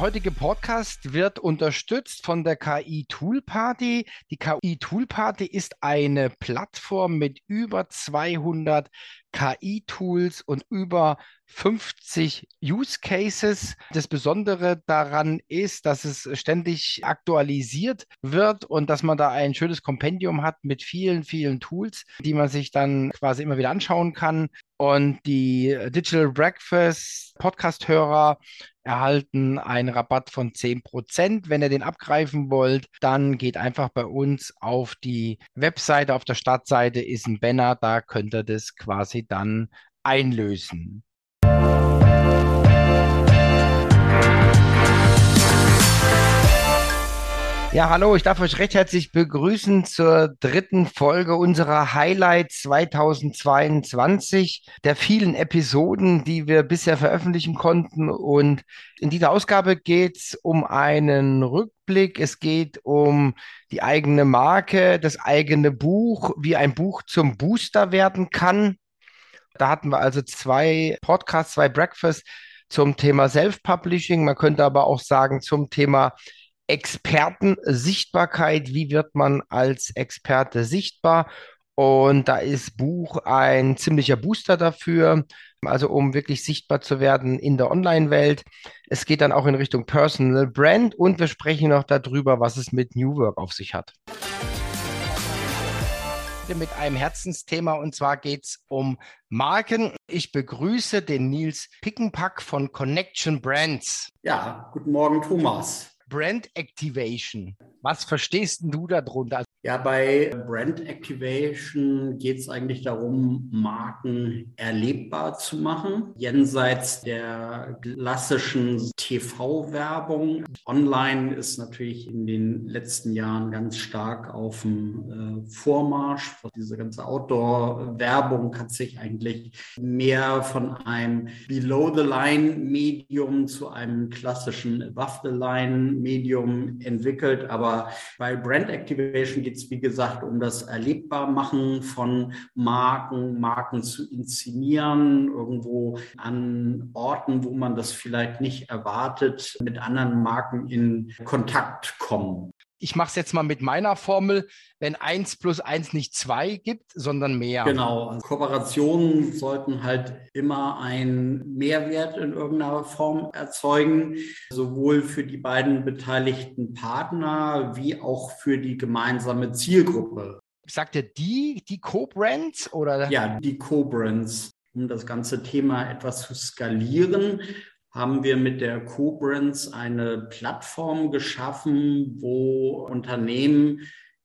Der heutige Podcast wird unterstützt von der KI Tool Party. Die KI Tool Party ist eine Plattform mit über 200 KI-Tools und über 50 Use Cases. Das Besondere daran ist, dass es ständig aktualisiert wird und dass man da ein schönes Kompendium hat mit vielen, vielen Tools, die man sich dann quasi immer wieder anschauen kann. Und die Digital Breakfast Podcast-Hörer erhalten einen Rabatt von 10%. Wenn ihr den abgreifen wollt, dann geht einfach bei uns auf die Webseite. Auf der Startseite ist ein Banner, da könnt ihr das quasi dann einlösen. Ja, hallo, ich darf euch recht herzlich begrüßen zur dritten Folge unserer Highlights 2022, der vielen Episoden, die wir bisher veröffentlichen konnten. Und in dieser Ausgabe geht es um einen Rückblick, es geht um die eigene Marke, das eigene Buch, wie ein Buch zum Booster werden kann. Da hatten wir also zwei Podcasts, zwei Breakfasts zum Thema Self-Publishing. Man könnte aber auch sagen zum Thema Expertensichtbarkeit. Wie wird man als Experte sichtbar? Und da ist Buch ein ziemlicher Booster dafür, also um wirklich sichtbar zu werden in der Online-Welt. Es geht dann auch in Richtung Personal Brand und wir sprechen noch darüber, was es mit New Work auf sich hat. Mit einem Herzensthema und zwar geht es um Marken. Ich begrüße den Nils Pickenpack von Connection Brands. Ja, guten Morgen, Thomas. Brand Activation. Was verstehst du darunter? Ja, bei Brand Activation geht es eigentlich darum, Marken erlebbar zu machen, jenseits der klassischen TV-Werbung. Online ist natürlich in den letzten Jahren ganz stark auf dem äh, Vormarsch. Diese ganze Outdoor-Werbung hat sich eigentlich mehr von einem Below-the-Line-Medium zu einem klassischen Above-the-Line-Medium entwickelt. Aber bei Brand Activation geht geht es, wie gesagt, um das Erlebbarmachen von Marken, Marken zu inszenieren, irgendwo an Orten, wo man das vielleicht nicht erwartet, mit anderen Marken in Kontakt kommen ich mache es jetzt mal mit meiner Formel, wenn 1 plus 1 nicht 2 gibt, sondern mehr. Genau, also Kooperationen sollten halt immer einen Mehrwert in irgendeiner Form erzeugen, sowohl für die beiden beteiligten Partner wie auch für die gemeinsame Zielgruppe. Sagt ihr die, die Co-Brands oder? Ja, die Co-Brands um das ganze Thema etwas zu skalieren, haben wir mit der Kobrands eine Plattform geschaffen, wo Unternehmen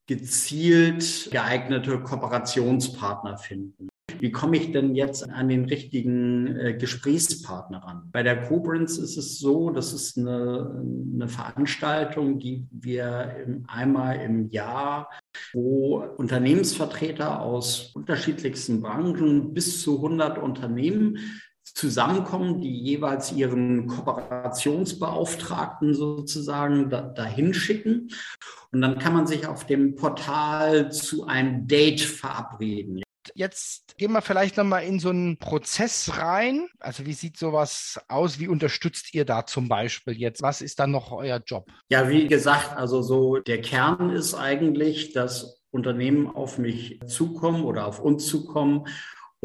gezielt geeignete Kooperationspartner finden. Wie komme ich denn jetzt an den richtigen äh, Gesprächspartner ran? Bei der Kobrands ist es so, das ist eine, eine Veranstaltung, die wir einmal im Jahr, wo Unternehmensvertreter aus unterschiedlichsten Branchen bis zu 100 Unternehmen zusammenkommen, die jeweils ihren Kooperationsbeauftragten sozusagen da, dahin schicken. Und dann kann man sich auf dem Portal zu einem Date verabreden. Jetzt gehen wir vielleicht nochmal in so einen Prozess rein. Also wie sieht sowas aus? Wie unterstützt ihr da zum Beispiel jetzt? Was ist dann noch euer Job? Ja, wie gesagt, also so der Kern ist eigentlich, dass Unternehmen auf mich zukommen oder auf uns zukommen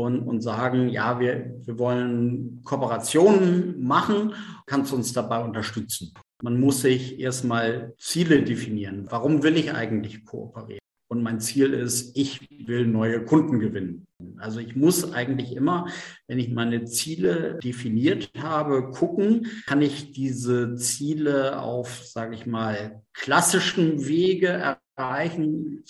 und, und sagen, ja, wir, wir wollen Kooperationen machen, kannst du uns dabei unterstützen. Man muss sich erstmal Ziele definieren. Warum will ich eigentlich kooperieren? Und mein Ziel ist, ich will neue Kunden gewinnen. Also ich muss eigentlich immer, wenn ich meine Ziele definiert habe, gucken, kann ich diese Ziele auf, sage ich mal, klassischen Wege erreichen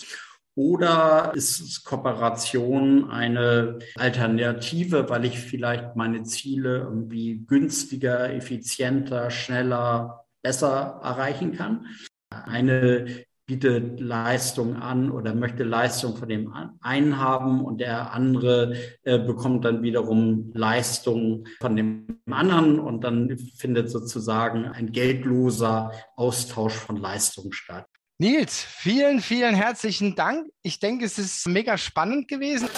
oder ist Kooperation eine Alternative, weil ich vielleicht meine Ziele irgendwie günstiger, effizienter, schneller, besser erreichen kann? Eine bietet Leistung an oder möchte Leistung von dem einen haben und der andere äh, bekommt dann wiederum Leistung von dem anderen und dann findet sozusagen ein geldloser Austausch von Leistung statt. Nils, vielen, vielen herzlichen Dank. Ich denke, es ist mega spannend gewesen.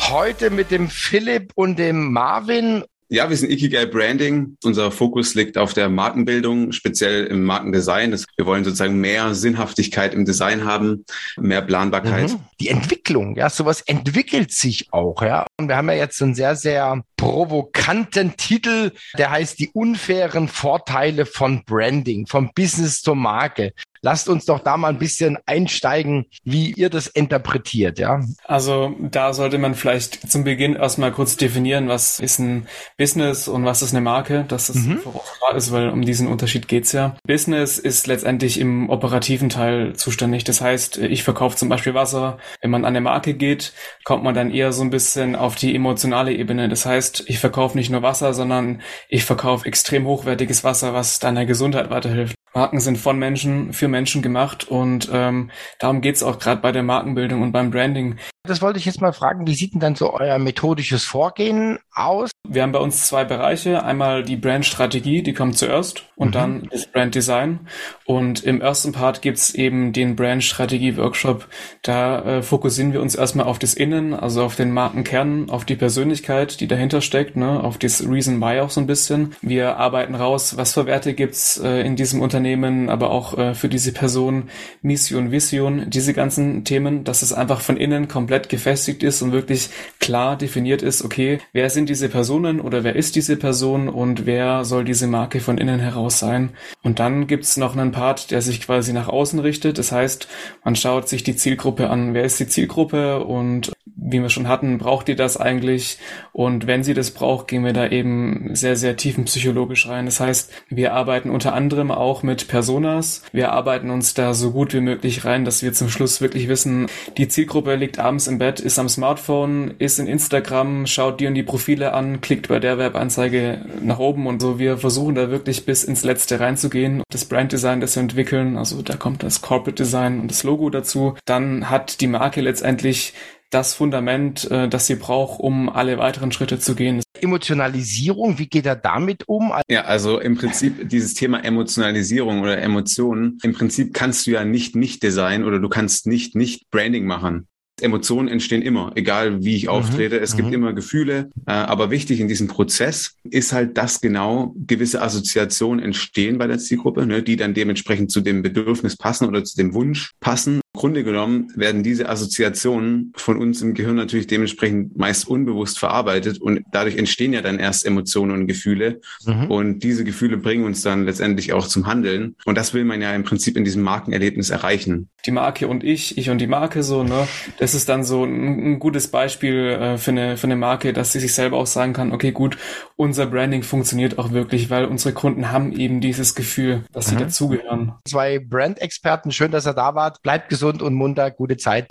Heute mit dem Philipp und dem Marvin. Ja, wir sind Ikigai Branding. Unser Fokus liegt auf der Markenbildung, speziell im Markendesign. Wir wollen sozusagen mehr Sinnhaftigkeit im Design haben, mehr Planbarkeit. Mhm. Die Entwicklung, ja, sowas entwickelt sich auch, ja. Und wir haben ja jetzt einen sehr, sehr provokanten Titel, der heißt die unfairen Vorteile von Branding, vom Business zur Marke. Lasst uns doch da mal ein bisschen einsteigen, wie ihr das interpretiert, ja? Also da sollte man vielleicht zum Beginn erstmal kurz definieren, was ist ein Business und was ist eine Marke, dass das mhm. klar ist, weil um diesen Unterschied geht's ja. Business ist letztendlich im operativen Teil zuständig. Das heißt, ich verkaufe zum Beispiel Wasser. Wenn man an eine Marke geht, kommt man dann eher so ein bisschen auf die emotionale Ebene. Das heißt, ich verkaufe nicht nur Wasser, sondern ich verkaufe extrem hochwertiges Wasser, was deiner Gesundheit weiterhilft. Marken sind von Menschen für Menschen gemacht und ähm, darum geht's auch gerade bei der Markenbildung und beim Branding. Das wollte ich jetzt mal fragen, wie sieht denn dann so euer methodisches Vorgehen aus? Wir haben bei uns zwei Bereiche. Einmal die Brandstrategie, die kommt zuerst und mhm. dann das Branddesign. Und im ersten Part gibt's eben den Brandstrategie-Workshop. Da äh, fokussieren wir uns erstmal auf das Innen, also auf den Markenkern, auf die Persönlichkeit, die dahinter steckt, ne? auf das Reason Why auch so ein bisschen. Wir arbeiten raus, was für Werte gibt's äh, in diesem Unternehmen, aber auch äh, für diese Person, Mission, Vision, diese ganzen Themen, dass es einfach von innen komplett komplett gefestigt ist und wirklich klar definiert ist, okay, wer sind diese Personen oder wer ist diese Person und wer soll diese Marke von innen heraus sein. Und dann gibt's noch einen Part, der sich quasi nach außen richtet. Das heißt, man schaut sich die Zielgruppe an. Wer ist die Zielgruppe und wie wir schon hatten, braucht ihr das eigentlich? Und wenn sie das braucht, gehen wir da eben sehr, sehr tiefenpsychologisch rein. Das heißt, wir arbeiten unter anderem auch mit Personas. Wir arbeiten uns da so gut wie möglich rein, dass wir zum Schluss wirklich wissen, die Zielgruppe liegt abends im Bett, ist am Smartphone, ist in Instagram, schaut die und die Profile an, klickt bei der Webanzeige nach oben und so. Wir versuchen da wirklich bis ins Letzte reinzugehen. Das Branddesign, das wir entwickeln, also da kommt das Corporate Design und das Logo dazu. Dann hat die Marke letztendlich das Fundament, äh, das sie braucht, um alle weiteren Schritte zu gehen. Emotionalisierung, wie geht er damit um? Ja, also im Prinzip dieses Thema Emotionalisierung oder Emotionen, im Prinzip kannst du ja nicht nicht designen oder du kannst nicht nicht Branding machen. Emotionen entstehen immer, egal wie ich mhm, auftrete. Es gibt mhm. immer Gefühle. Äh, aber wichtig in diesem Prozess ist halt, dass genau gewisse Assoziationen entstehen bei der Zielgruppe, ne, die dann dementsprechend zu dem Bedürfnis passen oder zu dem Wunsch passen. Im Grunde genommen werden diese Assoziationen von uns im Gehirn natürlich dementsprechend meist unbewusst verarbeitet und dadurch entstehen ja dann erst Emotionen und Gefühle. Mhm. Und diese Gefühle bringen uns dann letztendlich auch zum Handeln. Und das will man ja im Prinzip in diesem Markenerlebnis erreichen. Die Marke und ich, ich und die Marke so, ne? Das ist dann so ein, ein gutes Beispiel äh, für, eine, für eine Marke, dass sie sich selber auch sagen kann, okay, gut, unser Branding funktioniert auch wirklich, weil unsere Kunden haben eben dieses Gefühl, dass sie mhm. dazugehören. Zwei Brand-Experten, schön, dass er da war. Bleibt gesund gesund und munter, gute Zeit.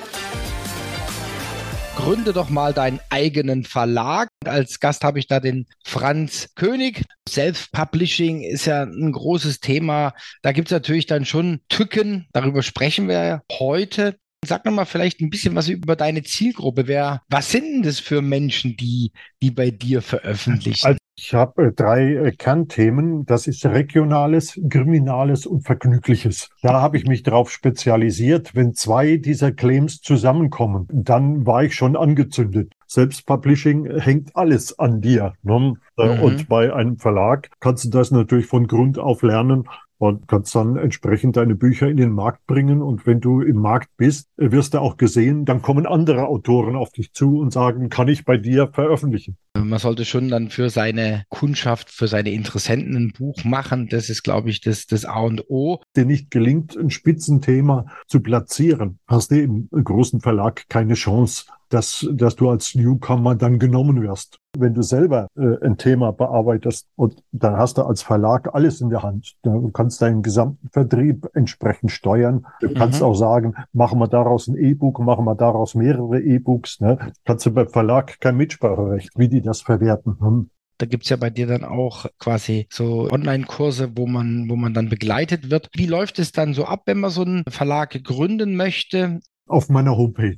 Gründe doch mal deinen eigenen Verlag. Als Gast habe ich da den Franz König. Self-Publishing ist ja ein großes Thema. Da gibt es natürlich dann schon Tücken. Darüber sprechen wir heute. Sag noch mal vielleicht ein bisschen was über deine Zielgruppe. Wer, was sind denn das für Menschen, die, die bei dir veröffentlichen? Also ich habe äh, drei äh, Kernthemen. Das ist regionales, kriminales und vergnügliches. Da habe ich mich darauf spezialisiert. Wenn zwei dieser Claims zusammenkommen, dann war ich schon angezündet. Selbstpublishing hängt alles an dir. Ne? Äh, mhm. Und bei einem Verlag kannst du das natürlich von Grund auf lernen und kannst dann entsprechend deine Bücher in den Markt bringen. Und wenn du im Markt bist, wirst du auch gesehen, dann kommen andere Autoren auf dich zu und sagen, kann ich bei dir veröffentlichen? Man sollte schon dann für seine Kundschaft, für seine Interessenten ein Buch machen. Das ist, glaube ich, das, das A und O. Dir nicht gelingt, ein Spitzenthema zu platzieren, hast du im großen Verlag keine Chance dass, dass du als Newcomer dann genommen wirst. Wenn du selber äh, ein Thema bearbeitest und dann hast du als Verlag alles in der Hand. Du kannst deinen gesamten Vertrieb entsprechend steuern. Du mhm. kannst auch sagen, machen wir daraus ein E-Book, machen wir daraus mehrere E-Books. Ne? Kannst du beim Verlag kein Mitspracherecht, wie die das verwerten. Hm. Da gibt es ja bei dir dann auch quasi so Online-Kurse, wo man, wo man dann begleitet wird. Wie läuft es dann so ab, wenn man so einen Verlag gründen möchte? Auf meiner Homepage.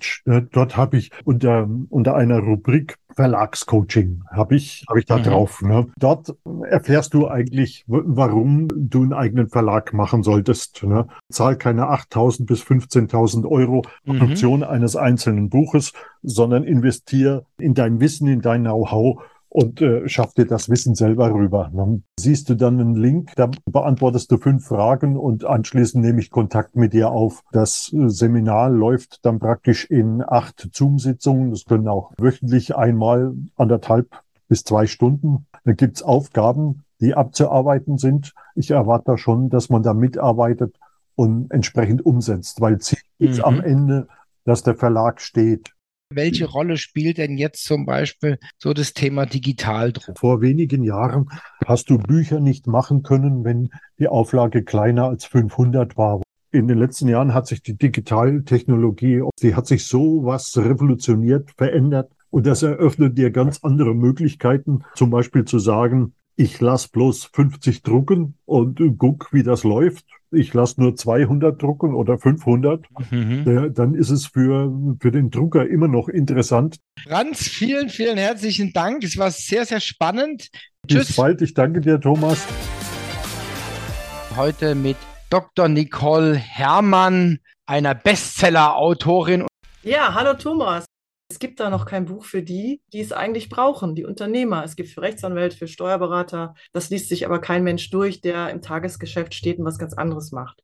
Dort habe ich unter, unter einer Rubrik Verlagscoaching habe ich, habe ich da mhm. drauf. Ne? Dort erfährst du eigentlich, warum du einen eigenen Verlag machen solltest. Ne? Zahl keine 8.000 bis 15.000 Euro mhm. Produktion eines einzelnen Buches, sondern investier in dein Wissen, in dein Know-how und äh, schafft dir das Wissen selber rüber. Dann siehst du dann einen Link, da beantwortest du fünf Fragen und anschließend nehme ich Kontakt mit dir auf. Das äh, Seminar läuft dann praktisch in acht Zoom-Sitzungen. Das können auch wöchentlich einmal anderthalb bis zwei Stunden. Da gibt's Aufgaben, die abzuarbeiten sind. Ich erwarte schon, dass man da mitarbeitet und entsprechend umsetzt, weil Ziel mhm. ist am Ende, dass der Verlag steht. Welche Rolle spielt denn jetzt zum Beispiel so das Thema Digitaldruck? Vor wenigen Jahren hast du Bücher nicht machen können, wenn die Auflage kleiner als 500 war. In den letzten Jahren hat sich die Digitaltechnologie, die hat sich so was revolutioniert, verändert. Und das eröffnet dir ganz andere Möglichkeiten, zum Beispiel zu sagen, ich lasse bloß 50 drucken und guck, wie das läuft. Ich lasse nur 200 drucken oder 500. Mhm. Äh, dann ist es für, für den Drucker immer noch interessant. Franz, vielen, vielen herzlichen Dank. Es war sehr, sehr spannend. Tschüss. Bis bald. Ich danke dir, Thomas. Heute mit Dr. Nicole Herrmann, einer Bestseller-Autorin. Ja, hallo Thomas. Es gibt da noch kein Buch für die, die es eigentlich brauchen, die Unternehmer. Es gibt für Rechtsanwälte, für Steuerberater. Das liest sich aber kein Mensch durch, der im Tagesgeschäft steht und was ganz anderes macht.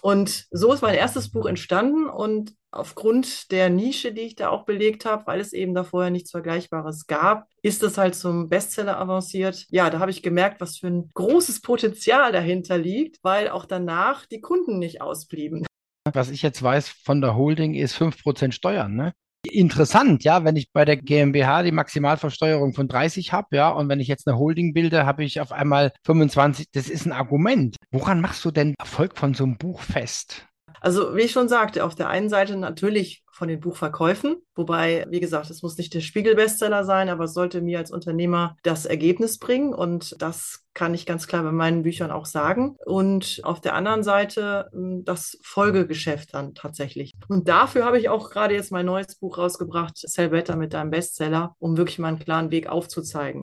Und so ist mein erstes Buch entstanden und aufgrund der Nische, die ich da auch belegt habe, weil es eben da vorher nichts Vergleichbares gab, ist es halt zum Bestseller avanciert. Ja, da habe ich gemerkt, was für ein großes Potenzial dahinter liegt, weil auch danach die Kunden nicht ausblieben. Was ich jetzt weiß von der Holding ist 5% Steuern, ne? Interessant, ja, wenn ich bei der GmbH die Maximalversteuerung von 30 habe, ja, und wenn ich jetzt eine Holding bilde, habe ich auf einmal 25. Das ist ein Argument. Woran machst du denn Erfolg von so einem Buch fest? Also, wie ich schon sagte, auf der einen Seite natürlich von den Buchverkäufen, wobei, wie gesagt, es muss nicht der Spiegel-Bestseller sein, aber es sollte mir als Unternehmer das Ergebnis bringen und das kann ich ganz klar bei meinen Büchern auch sagen. Und auf der anderen Seite hm, das Folgegeschäft dann tatsächlich. Und dafür habe ich auch gerade jetzt mein neues Buch rausgebracht, Sell Better mit deinem Bestseller, um wirklich mal einen klaren Weg aufzuzeigen.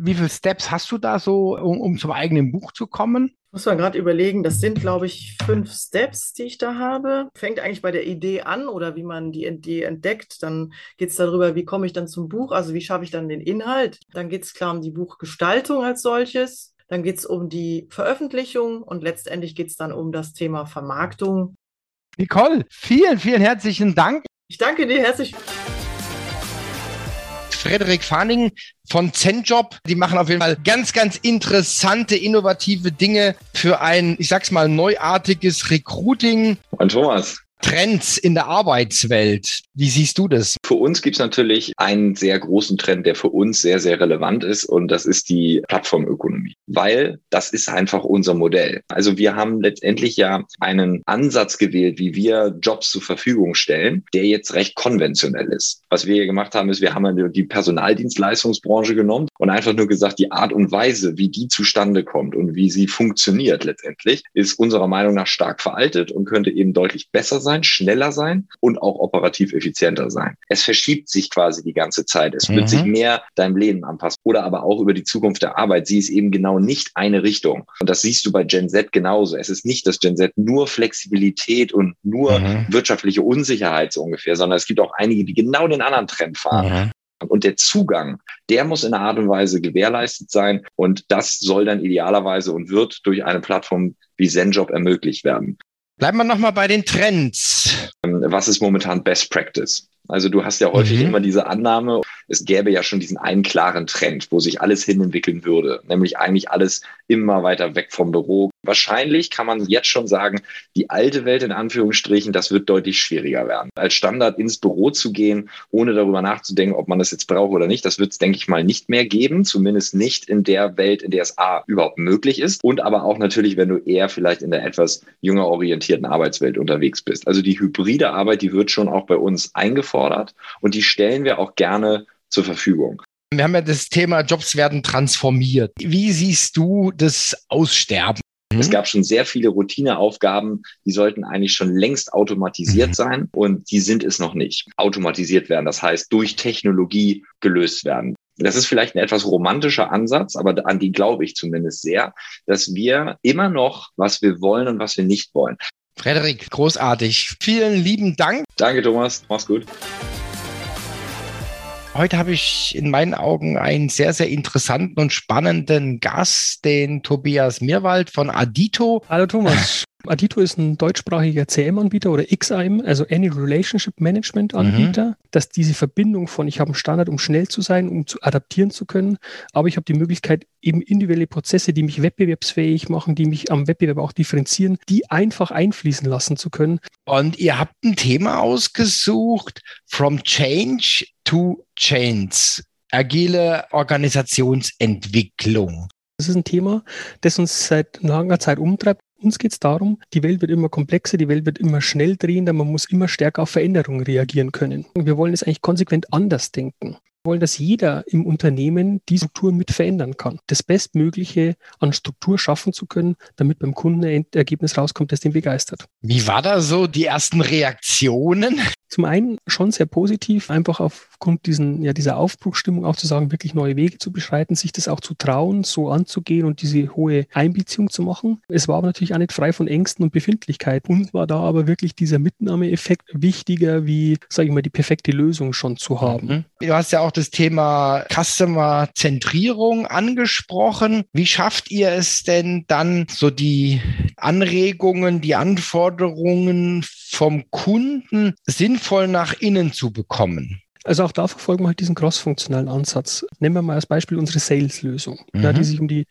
Wie viele Steps hast du da so, um, um zum eigenen Buch zu kommen? Muss man gerade überlegen, das sind, glaube ich, fünf Steps, die ich da habe. Fängt eigentlich bei der Idee an oder wie man die Idee entdeckt. Dann geht es darüber, wie komme ich dann zum Buch, also wie schaffe ich dann den Inhalt. Dann geht es klar um die Buchgestaltung als solches. Dann geht es um die Veröffentlichung und letztendlich geht es dann um das Thema Vermarktung. Nicole, vielen, vielen herzlichen Dank. Ich danke dir herzlich. Frederik Farning von Zenjob. Die machen auf jeden Fall ganz, ganz interessante, innovative Dinge für ein, ich sag's mal, neuartiges Recruiting. Und Thomas. Trends in der Arbeitswelt. Wie siehst du das? Für uns gibt es natürlich einen sehr großen Trend, der für uns sehr, sehr relevant ist und das ist die Plattformökonomie, weil das ist einfach unser Modell. Also wir haben letztendlich ja einen Ansatz gewählt, wie wir Jobs zur Verfügung stellen, der jetzt recht konventionell ist. Was wir hier gemacht haben, ist, wir haben die Personaldienstleistungsbranche genommen und einfach nur gesagt, die Art und Weise, wie die zustande kommt und wie sie funktioniert letztendlich, ist unserer Meinung nach stark veraltet und könnte eben deutlich besser sein sein, schneller sein und auch operativ effizienter sein. Es verschiebt sich quasi die ganze Zeit. Es wird mhm. sich mehr deinem Leben anpassen oder aber auch über die Zukunft der Arbeit. Sie ist eben genau nicht eine Richtung. Und das siehst du bei Gen Z genauso. Es ist nicht, dass Gen Z nur Flexibilität und nur mhm. wirtschaftliche Unsicherheit so ungefähr, sondern es gibt auch einige, die genau den anderen Trend fahren. Mhm. Und der Zugang, der muss in einer Art und Weise gewährleistet sein. Und das soll dann idealerweise und wird durch eine Plattform wie ZenJob ermöglicht werden. Bleiben wir nochmal bei den Trends. Ähm, was ist momentan Best Practice? Also du hast ja häufig mhm. immer diese Annahme, es gäbe ja schon diesen einen klaren Trend, wo sich alles hin entwickeln würde, nämlich eigentlich alles immer weiter weg vom Büro. Wahrscheinlich kann man jetzt schon sagen, die alte Welt in Anführungsstrichen, das wird deutlich schwieriger werden. Als Standard ins Büro zu gehen, ohne darüber nachzudenken, ob man das jetzt braucht oder nicht, das wird es, denke ich mal, nicht mehr geben. Zumindest nicht in der Welt, in der es A überhaupt möglich ist. Und aber auch natürlich, wenn du eher vielleicht in der etwas jünger orientierten Arbeitswelt unterwegs bist. Also die hybride Arbeit, die wird schon auch bei uns eingefordert und die stellen wir auch gerne zur Verfügung. Wir haben ja das Thema Jobs werden transformiert. Wie siehst du das Aussterben? Es gab schon sehr viele Routineaufgaben, die sollten eigentlich schon längst automatisiert mhm. sein und die sind es noch nicht. Automatisiert werden, das heißt durch Technologie gelöst werden. Das ist vielleicht ein etwas romantischer Ansatz, aber an die glaube ich zumindest sehr, dass wir immer noch, was wir wollen und was wir nicht wollen. Frederik, großartig. Vielen lieben Dank. Danke, Thomas. Mach's gut. Heute habe ich in meinen Augen einen sehr, sehr interessanten und spannenden Gast, den Tobias Mirwald von Adito. Hallo Thomas. Adito ist ein deutschsprachiger CM-Anbieter oder XAM, also Any Relationship Management Anbieter, mhm. dass diese Verbindung von ich habe einen Standard, um schnell zu sein, um zu adaptieren zu können, aber ich habe die Möglichkeit, eben individuelle Prozesse, die mich wettbewerbsfähig machen, die mich am Wettbewerb auch differenzieren, die einfach einfließen lassen zu können. Und ihr habt ein Thema ausgesucht, From Change to Change, agile Organisationsentwicklung. Das ist ein Thema, das uns seit langer Zeit umtreibt. Uns geht es darum, die Welt wird immer komplexer, die Welt wird immer schnell drehender, man muss immer stärker auf Veränderungen reagieren können. Wir wollen es eigentlich konsequent anders denken wollen, dass jeder im Unternehmen die Struktur mit verändern kann. Das Bestmögliche an Struktur schaffen zu können, damit beim Kunden ein Ergebnis rauskommt, das den begeistert. Wie war da so die ersten Reaktionen? Zum einen schon sehr positiv, einfach aufgrund diesen, ja, dieser Aufbruchstimmung auch zu sagen, wirklich neue Wege zu beschreiten, sich das auch zu trauen, so anzugehen und diese hohe Einbeziehung zu machen. Es war aber natürlich auch nicht frei von Ängsten und Befindlichkeiten. Uns war da aber wirklich dieser Mitnahmeeffekt wichtiger, wie, sage ich mal, die perfekte Lösung schon zu haben. Mhm. Du hast ja auch das Thema Customer-Zentrierung angesprochen. Wie schafft ihr es denn dann, so die Anregungen, die Anforderungen vom Kunden sinnvoll nach innen zu bekommen? Also auch da verfolgen wir halt diesen cross-funktionalen Ansatz. Nehmen wir mal als Beispiel unsere Sales-Lösung, mhm. ja, die sich um die,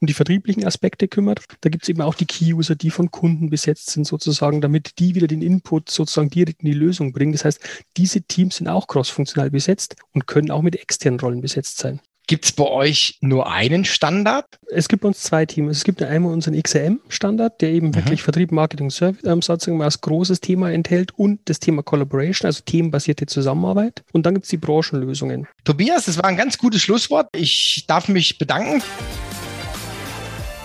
um die vertrieblichen Aspekte kümmert. Da gibt es eben auch die Key-User, die von Kunden besetzt sind sozusagen, damit die wieder den Input sozusagen direkt in die Lösung bringen. Das heißt, diese Teams sind auch cross-funktional besetzt und können auch mit externen Rollen besetzt sein. Gibt es bei euch nur einen Standard? Es gibt bei uns zwei Teams. Es gibt einmal unseren XRM-Standard, der eben mhm. wirklich Vertrieb, Marketing, Service ähm, sozusagen als großes Thema enthält und das Thema Collaboration, also themenbasierte Zusammenarbeit. Und dann gibt es die Branchenlösungen. Tobias, das war ein ganz gutes Schlusswort. Ich darf mich bedanken.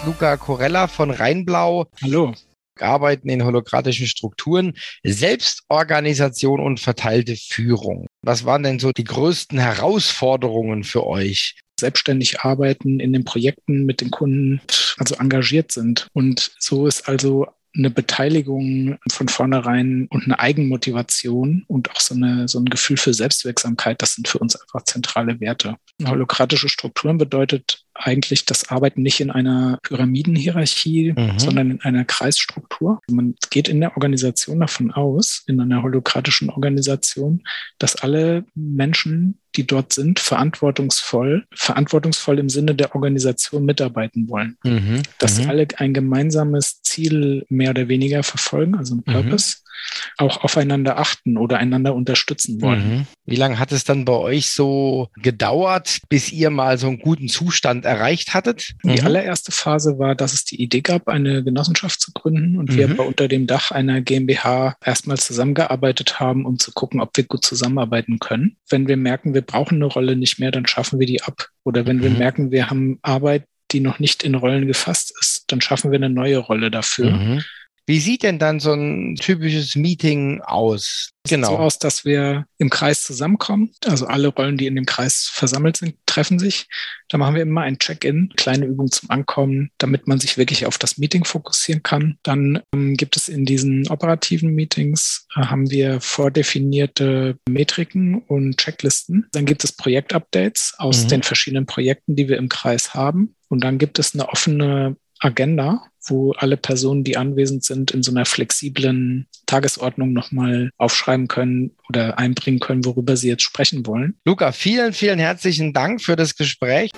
Luca Corella von Rheinblau. Hallo. Arbeiten in holokratischen Strukturen, Selbstorganisation und verteilte Führung. Was waren denn so die größten Herausforderungen für euch? selbstständig arbeiten in den Projekten mit den Kunden, also engagiert sind. Und so ist also eine Beteiligung von vornherein und eine Eigenmotivation und auch so, eine, so ein Gefühl für Selbstwirksamkeit, das sind für uns einfach zentrale Werte. Holokratische Strukturen bedeutet eigentlich das Arbeiten nicht in einer Pyramidenhierarchie, mhm. sondern in einer Kreisstruktur. Man geht in der Organisation davon aus, in einer holokratischen Organisation, dass alle Menschen die dort sind, verantwortungsvoll, verantwortungsvoll im Sinne der Organisation mitarbeiten wollen. Mhm. Dass mhm. alle ein gemeinsames Ziel mehr oder weniger verfolgen, also ein mhm. Purpose, auch aufeinander achten oder einander unterstützen wollen. Mhm. Wie lange hat es dann bei euch so gedauert, bis ihr mal so einen guten Zustand erreicht hattet? Die mhm. allererste Phase war, dass es die Idee gab, eine Genossenschaft zu gründen und mhm. wir aber unter dem Dach einer GmbH erstmal zusammengearbeitet haben, um zu gucken, ob wir gut zusammenarbeiten können. Wenn wir merken, wir brauchen eine Rolle nicht mehr, dann schaffen wir die ab. Oder wenn wir mhm. merken, wir haben Arbeit, die noch nicht in Rollen gefasst ist, dann schaffen wir eine neue Rolle dafür. Mhm. Wie sieht denn dann so ein typisches Meeting aus? Genau. Sieht so aus, dass wir im Kreis zusammenkommen. Also alle Rollen, die in dem Kreis versammelt sind, treffen sich. Da machen wir immer ein Check-in, kleine Übung zum Ankommen, damit man sich wirklich auf das Meeting fokussieren kann. Dann ähm, gibt es in diesen operativen Meetings, äh, haben wir vordefinierte Metriken und Checklisten. Dann gibt es Projektupdates aus mhm. den verschiedenen Projekten, die wir im Kreis haben. Und dann gibt es eine offene Agenda, wo alle Personen, die anwesend sind, in so einer flexiblen Tagesordnung nochmal aufschreiben können oder einbringen können, worüber sie jetzt sprechen wollen. Luca, vielen, vielen herzlichen Dank für das Gespräch.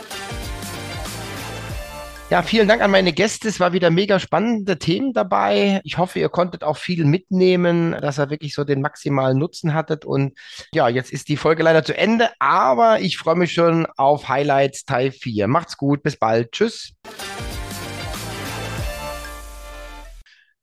Ja, vielen Dank an meine Gäste. Es war wieder mega spannende Themen dabei. Ich hoffe, ihr konntet auch viel mitnehmen, dass ihr wirklich so den maximalen Nutzen hattet. Und ja, jetzt ist die Folge leider zu Ende, aber ich freue mich schon auf Highlights Teil 4. Macht's gut, bis bald. Tschüss.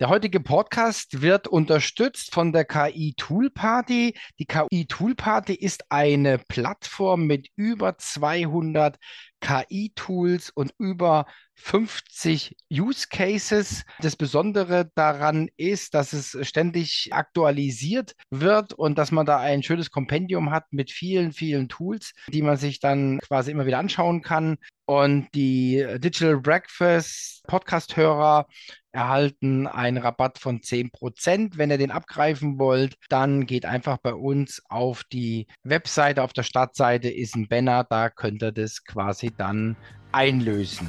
Der heutige Podcast wird unterstützt von der KI Tool Party. Die KI Tool Party ist eine Plattform mit über 200 KI-Tools und über 50 Use Cases. Das Besondere daran ist, dass es ständig aktualisiert wird und dass man da ein schönes Kompendium hat mit vielen, vielen Tools, die man sich dann quasi immer wieder anschauen kann. Und die Digital Breakfast Podcast-Hörer erhalten einen Rabatt von 10%. Wenn ihr den abgreifen wollt, dann geht einfach bei uns auf die Webseite. Auf der Startseite ist ein Banner, da könnt ihr das quasi dann einlösen.